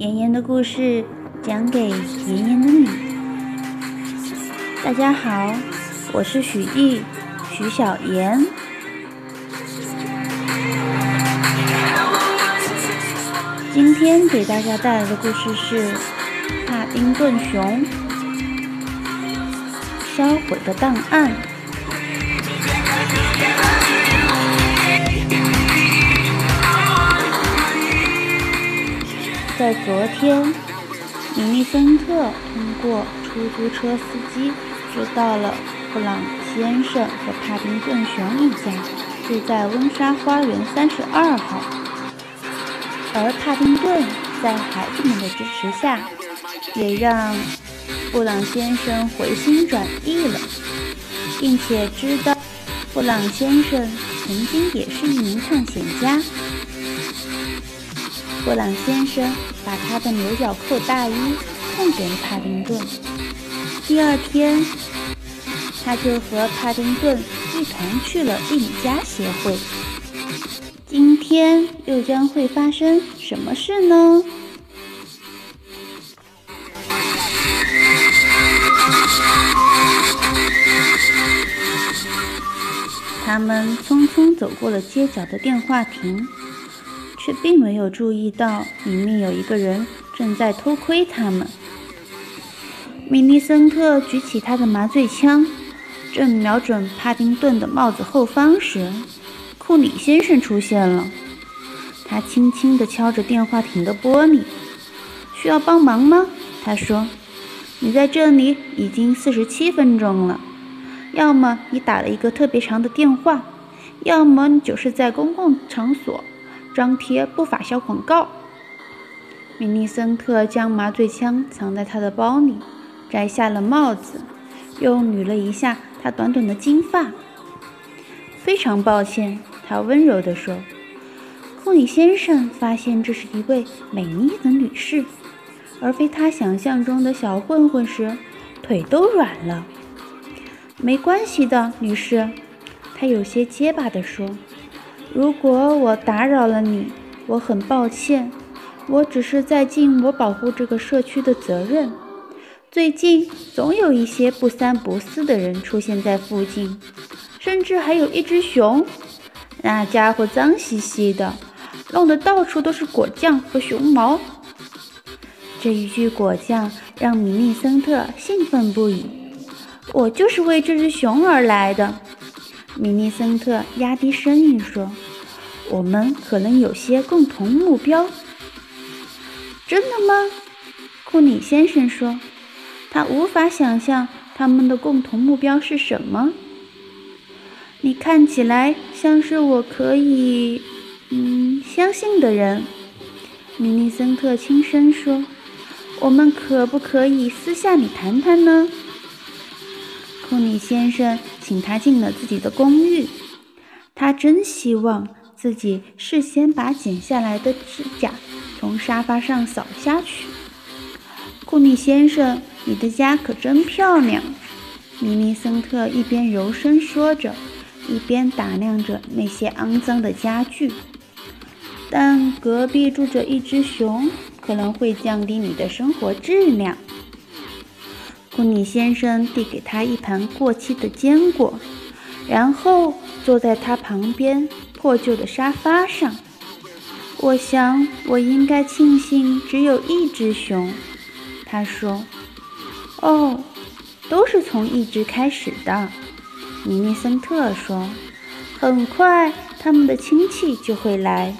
妍妍的故事讲给妍妍的你。大家好，我是许艺，许小妍。今天给大家带来的故事是《帕丁顿熊销毁的档案》。昨天，米利森特通过出租车司机知道了布朗先生和帕丁顿熊一家住在温莎花园三十二号，而帕丁顿在孩子们的支持下，也让布朗先生回心转意了，并且知道布朗先生曾经也是一名探险家。布朗先生把他的牛角扣大衣送给了帕丁顿。第二天，他就和帕丁顿一同去了印加协会。今天又将会发生什么事呢？他们匆匆走过了街角的电话亭。却并没有注意到里面有一个人正在偷窥他们。米利森特举起他的麻醉枪，正瞄准帕丁顿的帽子后方时，库里先生出现了。他轻轻地敲着电话亭的玻璃：“需要帮忙吗？”他说：“你在这里已经四十七分钟了。要么你打了一个特别长的电话，要么你就是在公共场所。”张贴不法小广告。米利森特将麻醉枪藏在他的包里，摘下了帽子，又捋了一下他短短的金发。非常抱歉，他温柔地说。库里先生发现这是一位美丽的女士，而非他想象中的小混混时，腿都软了。没关系的，女士，他有些结巴地说。如果我打扰了你，我很抱歉。我只是在尽我保护这个社区的责任。最近总有一些不三不四的人出现在附近，甚至还有一只熊。那家伙脏兮兮的，弄得到处都是果酱和熊毛。这一句果酱让米利森特兴奋不已。我就是为这只熊而来的。米利森特压低声音说：“我们可能有些共同目标。”真的吗？库里先生说：“他无法想象他们的共同目标是什么。”你看起来像是我可以，嗯，相信的人。”米利森特轻声说：“我们可不可以私下里谈谈呢？”库里先生。请他进了自己的公寓。他真希望自己事先把剪下来的指甲从沙发上扫下去。库里先生，你的家可真漂亮。米利森特一边柔声说着，一边打量着那些肮脏的家具。但隔壁住着一只熊，可能会降低你的生活质量。库里先生递给他一盘过期的坚果，然后坐在他旁边破旧的沙发上。我想，我应该庆幸只有一只熊，他说。哦，都是从一只开始的，米利森特说。很快，他们的亲戚就会来，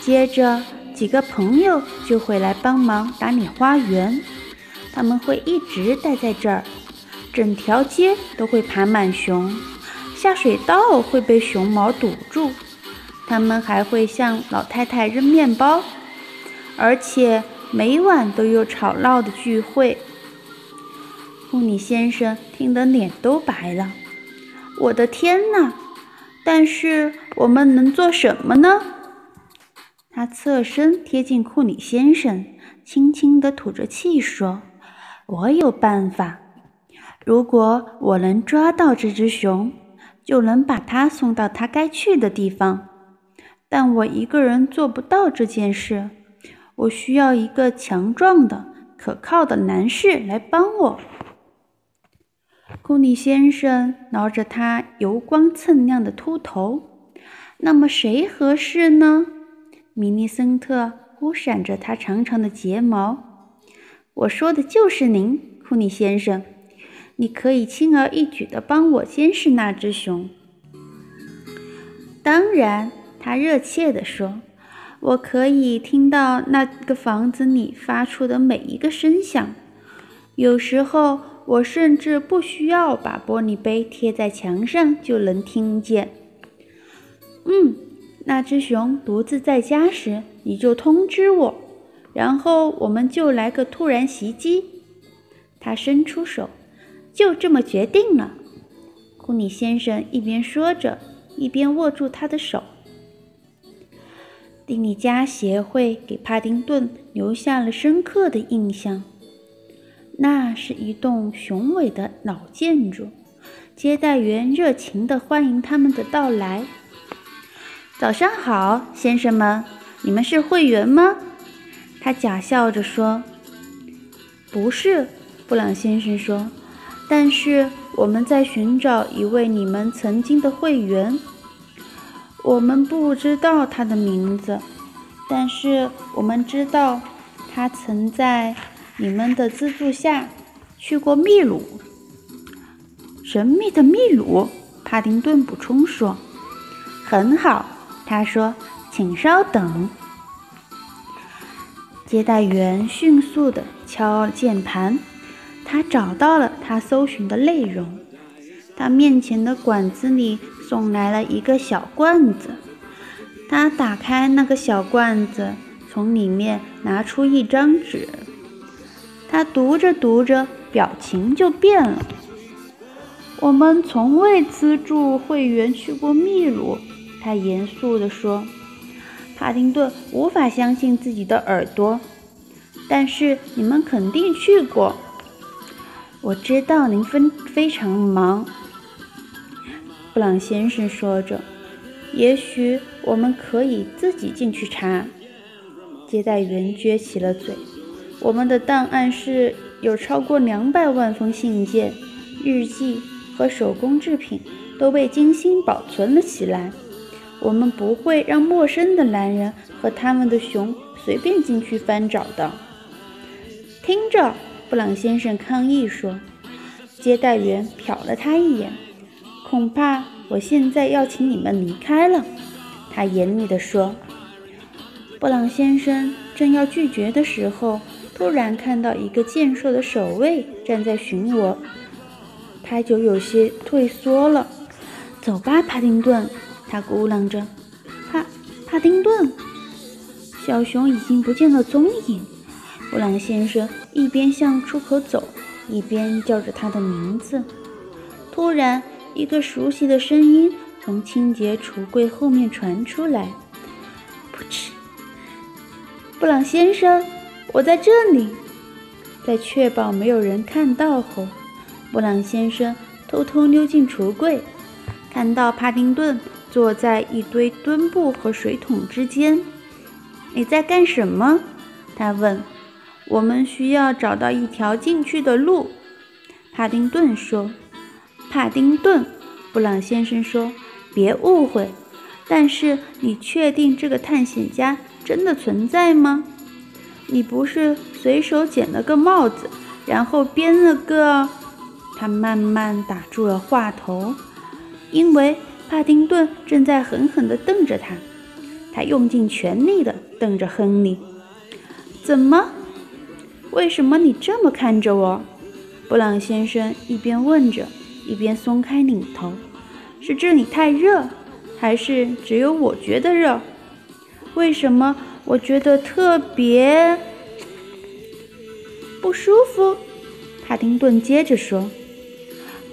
接着几个朋友就会来帮忙打理花园。他们会一直待在这儿，整条街都会爬满熊，下水道会被熊毛堵住。他们还会向老太太扔面包，而且每晚都有吵闹的聚会。库里先生听得脸都白了。我的天哪！但是我们能做什么呢？他侧身贴近库里先生，轻轻地吐着气说。我有办法，如果我能抓到这只熊，就能把它送到它该去的地方。但我一个人做不到这件事，我需要一个强壮的、可靠的男士来帮我。库里先生挠着他油光蹭亮的秃头。那么谁合适呢？米利森特忽闪着他长长的睫毛。我说的就是您，库里先生。你可以轻而易举地帮我监视那只熊。当然，他热切地说：“我可以听到那个房子里发出的每一个声响。有时候，我甚至不需要把玻璃杯贴在墙上就能听见。”嗯，那只熊独自在家时，你就通知我，然后我们就来个突然袭击。他伸出手。就这么决定了，库里先生一边说着，一边握住他的手。蒂尼加协会给帕丁顿留下了深刻的印象。那是一栋雄伟的老建筑，接待员热情地欢迎他们的到来。早上好，先生们，你们是会员吗？他假笑着说：“不是。”布朗先生说。但是我们在寻找一位你们曾经的会员，我们不知道他的名字，但是我们知道他曾在你们的资助下去过秘鲁。神秘的秘鲁，帕丁顿补充说：“很好。”他说：“请稍等。”接待员迅速地敲键盘。他找到了他搜寻的内容。他面前的管子里送来了一个小罐子。他打开那个小罐子，从里面拿出一张纸。他读着读着，表情就变了。我们从未资助会员去过秘鲁，他严肃地说。帕丁顿无法相信自己的耳朵。但是你们肯定去过。我知道您非非常忙，布朗先生说着。也许我们可以自己进去查。接待员撅起了嘴。我们的档案室有超过两百万封信件、日记和手工制品，都被精心保存了起来。我们不会让陌生的男人和他们的熊随便进去翻找的。听着。布朗先生抗议说：“接待员瞟了他一眼，恐怕我现在要请你们离开了。”他严厉地说。布朗先生正要拒绝的时候，突然看到一个健硕的守卫站在巡逻，他就有些退缩了。“走吧，帕丁顿。”他咕囔着。“帕帕丁顿，小熊已经不见了踪影。”布朗先生一边向出口走，一边叫着他的名字。突然，一个熟悉的声音从清洁橱柜后面传出来：“噗嗤！”布朗先生，我在这里。在确保没有人看到后，布朗先生偷偷溜进橱柜，看到帕丁顿坐在一堆墩布和水桶之间。“你在干什么？”他问。我们需要找到一条进去的路，帕丁顿说。帕丁顿，布朗先生说：“别误会，但是你确定这个探险家真的存在吗？你不是随手捡了个帽子，然后编了个……”他慢慢打住了话头，因为帕丁顿正在狠狠地瞪着他。他用尽全力地瞪着亨利。怎么？为什么你这么看着我？布朗先生一边问着，一边松开领头。是这里太热，还是只有我觉得热？为什么我觉得特别不舒服？帕丁顿接着说：“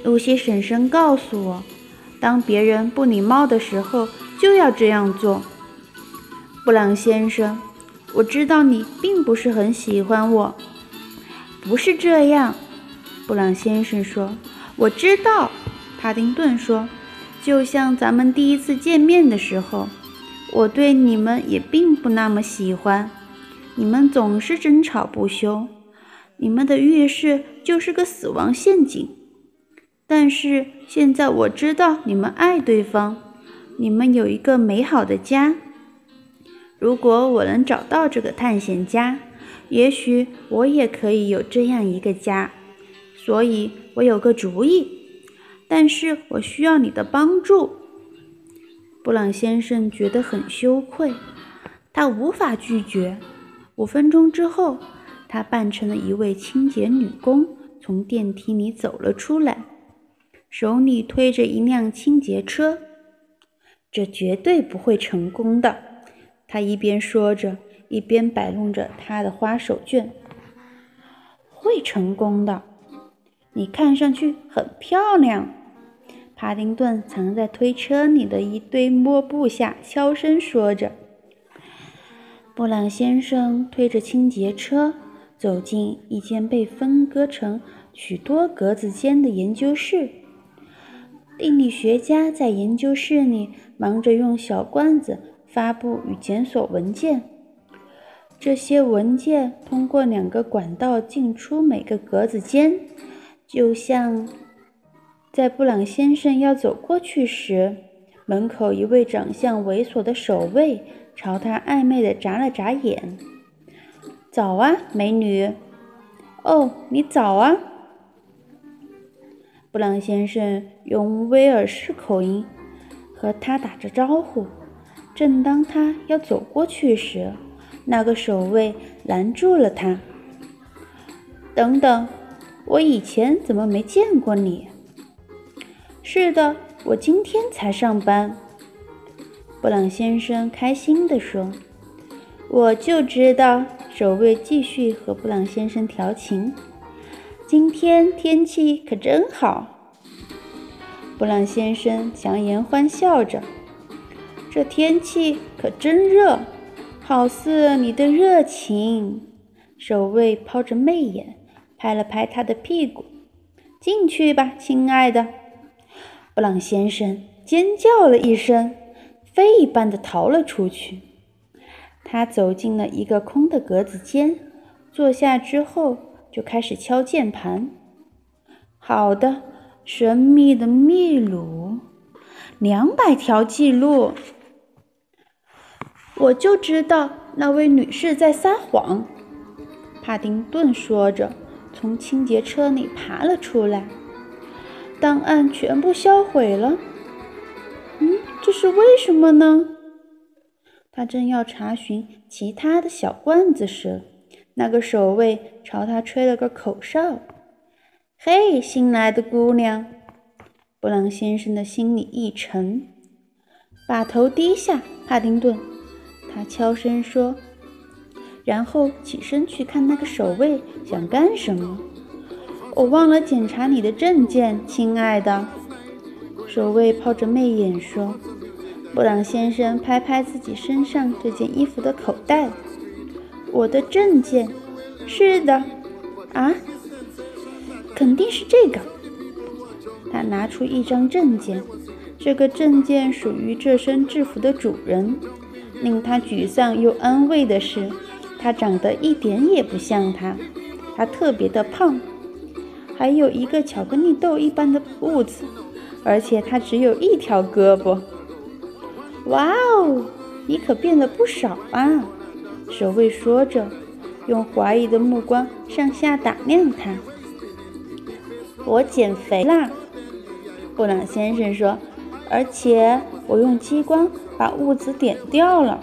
露西婶婶告诉我，当别人不礼貌的时候，就要这样做。”布朗先生，我知道你并不是很喜欢我。不是这样，布朗先生说。我知道，帕丁顿说。就像咱们第一次见面的时候，我对你们也并不那么喜欢。你们总是争吵不休，你们的浴室就是个死亡陷阱。但是现在我知道你们爱对方，你们有一个美好的家。如果我能找到这个探险家，也许我也可以有这样一个家。所以我有个主意。但是我需要你的帮助。布朗先生觉得很羞愧，他无法拒绝。五分钟之后，他扮成了一位清洁女工，从电梯里走了出来，手里推着一辆清洁车。这绝对不会成功的，他一边说着，一边摆弄着他的花手绢。会成功的，你看上去很漂亮。帕丁顿藏在推车里的一堆抹布下，悄声说着。布朗先生推着清洁车走进一间被分割成许多格子间的研究室。地理学家在研究室里忙着用小罐子发布与检索文件。这些文件通过两个管道进出每个格子间，就像……在布朗先生要走过去时，门口一位长相猥琐的守卫朝他暧昧地眨了眨眼。“早啊，美女！”“哦，你早啊！”布朗先生用威尔士口音和他打着招呼。正当他要走过去时，那个守卫拦住了他。“等等，我以前怎么没见过你？”是的，我今天才上班。”布朗先生开心地说。“我就知道。”守卫继续和布朗先生调情。“今天天气可真好。”布朗先生强颜欢笑着。“这天气可真热，好似你的热情。”守卫抛着媚眼，拍了拍他的屁股。“进去吧，亲爱的。”布朗先生尖叫了一声，飞一般的逃了出去。他走进了一个空的格子间，坐下之后就开始敲键盘。好的，神秘的秘鲁，两百条记录。我就知道那位女士在撒谎。帕丁顿说着，从清洁车里爬了出来。档案全部销毁了。嗯，这是为什么呢？他正要查询其他的小罐子时，那个守卫朝他吹了个口哨。“嘿，新来的姑娘！”布朗先生的心里一沉，把头低下。帕丁顿，他悄声说，然后起身去看那个守卫想干什么。我忘了检查你的证件，亲爱的。守卫抛着媚眼说。布朗先生拍拍自己身上这件衣服的口袋。我的证件，是的。啊，肯定是这个。他拿出一张证件。这个证件属于这身制服的主人。令他沮丧又安慰的是，他长得一点也不像他。他特别的胖。还有一个巧克力豆一般的痦子，而且他只有一条胳膊。哇哦，你可变了不少啊！守卫说着，用怀疑的目光上下打量他。我减肥啦，布朗先生说，而且我用激光把痦子点掉了。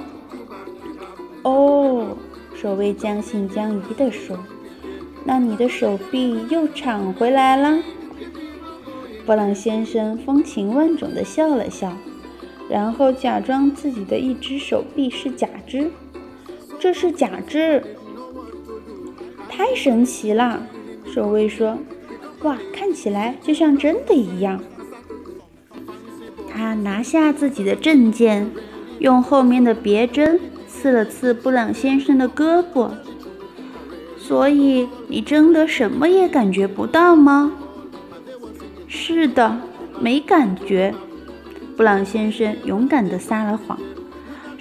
哦，守卫将信将疑地说。那你的手臂又长回来了，布朗先生风情万种地笑了笑，然后假装自己的一只手臂是假肢。这是假肢，太神奇了！守卫说：“哇，看起来就像真的一样。”他拿下自己的证件，用后面的别针刺了刺布朗先生的胳膊。所以你真的什么也感觉不到吗？是的，没感觉。布朗先生勇敢地撒了谎。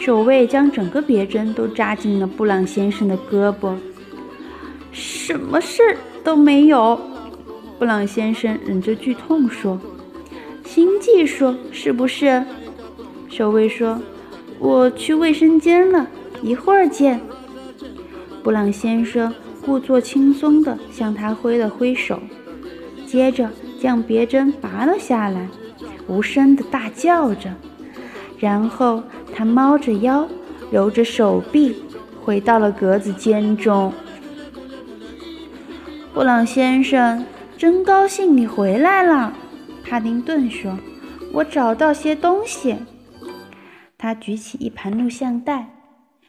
守卫将整个别针都扎进了布朗先生的胳膊。什么事儿都没有，布朗先生忍着剧痛说：“新技术是不是？”守卫说：“我去卫生间了，一会儿见。”布朗先生故作轻松地向他挥了挥手，接着将别针拔了下来，无声地大叫着。然后他猫着腰，揉着手臂，回到了格子间中。布朗先生真高兴你回来了，帕丁顿说：“我找到些东西。”他举起一盘录像带，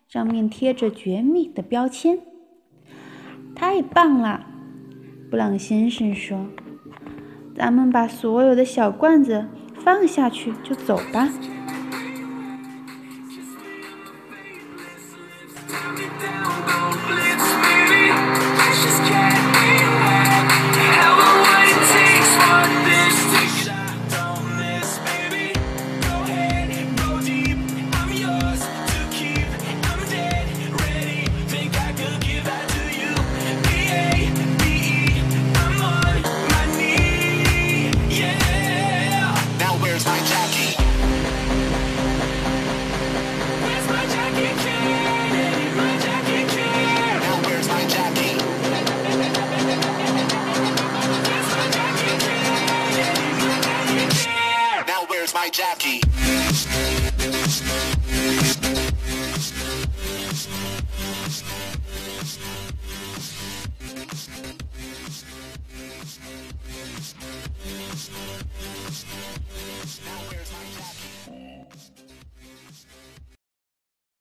上面贴着绝密的标签。太棒了，布朗先生说：“咱们把所有的小罐子放下去就走吧。”